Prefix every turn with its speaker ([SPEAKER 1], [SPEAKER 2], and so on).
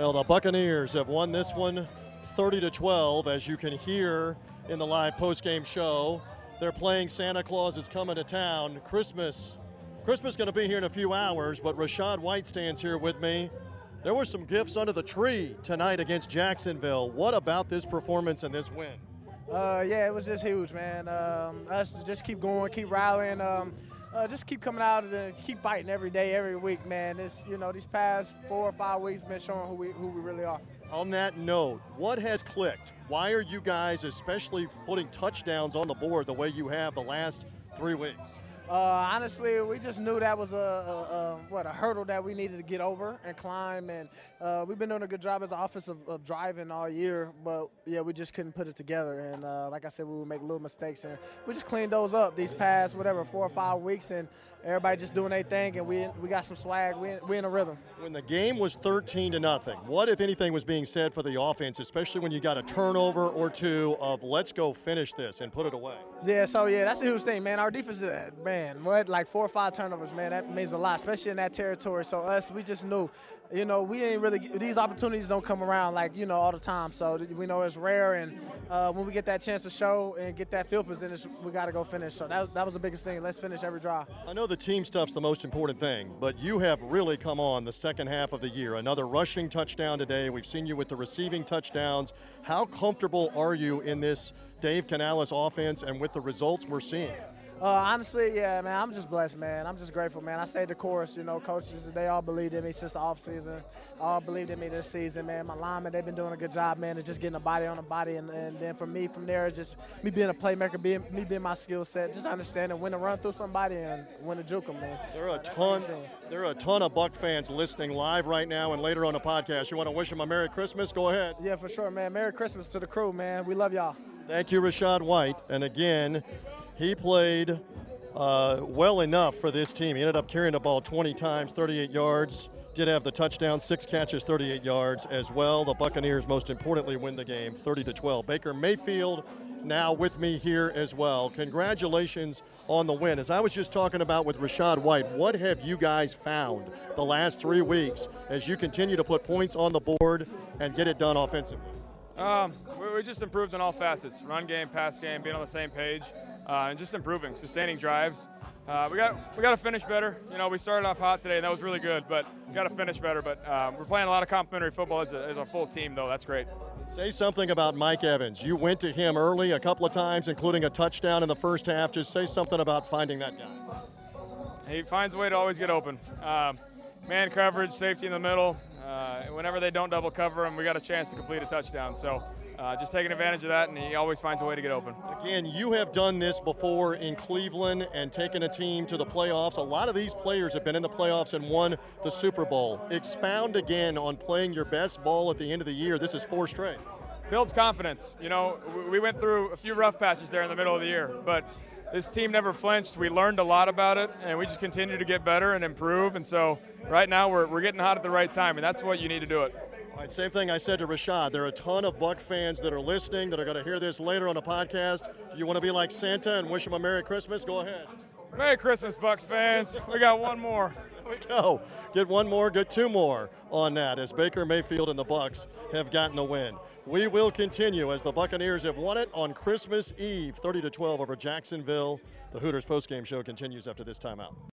[SPEAKER 1] Well, the Buccaneers have won this one 30 to 12, as you can hear in the live postgame show. They're playing Santa Claus is coming to town. Christmas, Christmas is going to be here in a few hours, but Rachaad White stands here with me. There were some gifts under the tree tonight against Jacksonville. What about this performance and this win?
[SPEAKER 2] Uh, yeah, it was just huge, man. Um, us just keep going, keep rallying, um, uh, just keep coming out and keep fighting every day, every week, man. This, you know, these past four or five weeks been showing who we who we really are.
[SPEAKER 1] On that note, what has clicked? Why are you guys especially putting touchdowns on the board the way you have the last three weeks?
[SPEAKER 2] Uh, honestly, we just knew that was a, a, a, what a hurdle that we needed to get over and climb, and uh, we've been doing a good job as an office of, of, driving all year. But yeah, we just couldn't put it together, and uh, like I said, we would make little mistakes, and we just cleaned those up these past whatever four or five weeks, and everybody just doing their thing, and we we got some swag. We we in a rhythm.
[SPEAKER 1] When the game was 13 to nothing, what if anything was being said for the offense, especially when you got a turnover or two of let's go finish this and put it away?
[SPEAKER 2] Yeah, so yeah, that's the huge thing, man. Our defense, man, what like four or five turnovers, man, that means a lot, especially in that territory. So us, we just knew, you know, we ain't really these opportunities don't come around like you know all the time. So we know it's rare, and uh, when we get that chance to show and get that field position, we got to go finish. So that, that was the biggest thing. Let's finish every drive.
[SPEAKER 1] I know the team stuff's the most important thing, but you have really come on the second half of the year. Another rushing touchdown today. We've seen you with the receiving touchdowns. How comfortable are you in this? Dave Canales offense and with the results we're seeing?
[SPEAKER 2] Uh, honestly, yeah, man, I'm just blessed, man. I'm just grateful, man. I stayed the course. You know, coaches, they all believed in me since the offseason. All believed in me this season, man. My linemen, they've been doing a good job, man, of just getting a body on a body. And, and then for me, from there, just me being a playmaker, being, me being my skill set, just understanding when to run through somebody and when to juke them, man.
[SPEAKER 1] There are a ton, there are a ton of Buck fans listening live right now and later on the podcast. You want to wish them a Merry Christmas? Go ahead.
[SPEAKER 2] Yeah, for sure, man. Merry Christmas to the crew, man. We love y'all.
[SPEAKER 1] Thank you, Rachaad White. And again, he played uh, well enough for this team. He ended up carrying the ball 20 times, 38 yards. Did have the touchdown, six catches, 38 yards as well. The Buccaneers, most importantly, win the game 30 to 12. Baker Mayfield now with me here as well. Congratulations on the win. As I was just talking about with Rachaad White, what have you guys found the last three weeks as you continue to put points on the board and get it done offensively?
[SPEAKER 3] Um, we, just improved in all facets: run game, pass game, being on the same page, uh, and just improving, sustaining drives. Uh, we got we got to finish better. You know, we started off hot today, and that was really good. But we got to finish better. But um, we're playing a lot of complementary football as a, as a full team, though. That's great.
[SPEAKER 1] Say something about Mike Evans. You went to him early a couple of times, including a touchdown in the first half. Just say something about finding that guy.
[SPEAKER 3] He finds a way to always get open. Um, man coverage, safety in the middle. Uh, whenever they don't double cover him, we got a chance to complete a touchdown. So uh, just taking advantage of that, and he always finds a way to get open.
[SPEAKER 1] Again, you have done this before in Cleveland and taken a team to the playoffs. A lot of these players have been in the playoffs and won the Super Bowl. Expound again on playing your best ball at the end of the year. This is four straight.
[SPEAKER 3] Builds confidence. You know, we went through a few rough patches there in the middle of the year, but this team never flinched. We learned a lot about it, and we just continue to get better and improve. And so right now we're, we're getting hot at the right time, and that's what you need to do it.
[SPEAKER 1] All right, same thing I said to Rachaad. There are a ton of Buck fans that are listening that are going to hear this later on the podcast. You want to be like Santa and wish them a Merry Christmas? Go ahead.
[SPEAKER 3] Merry Christmas, Bucks fans. We got one more.
[SPEAKER 1] Here we go. Get one more, get two more on that as Baker Mayfield and the Bucks have gotten a win. We will continue as the Buccaneers have won it on Christmas Eve, 30 to 12 over Jacksonville. The Hooters postgame show continues after this timeout.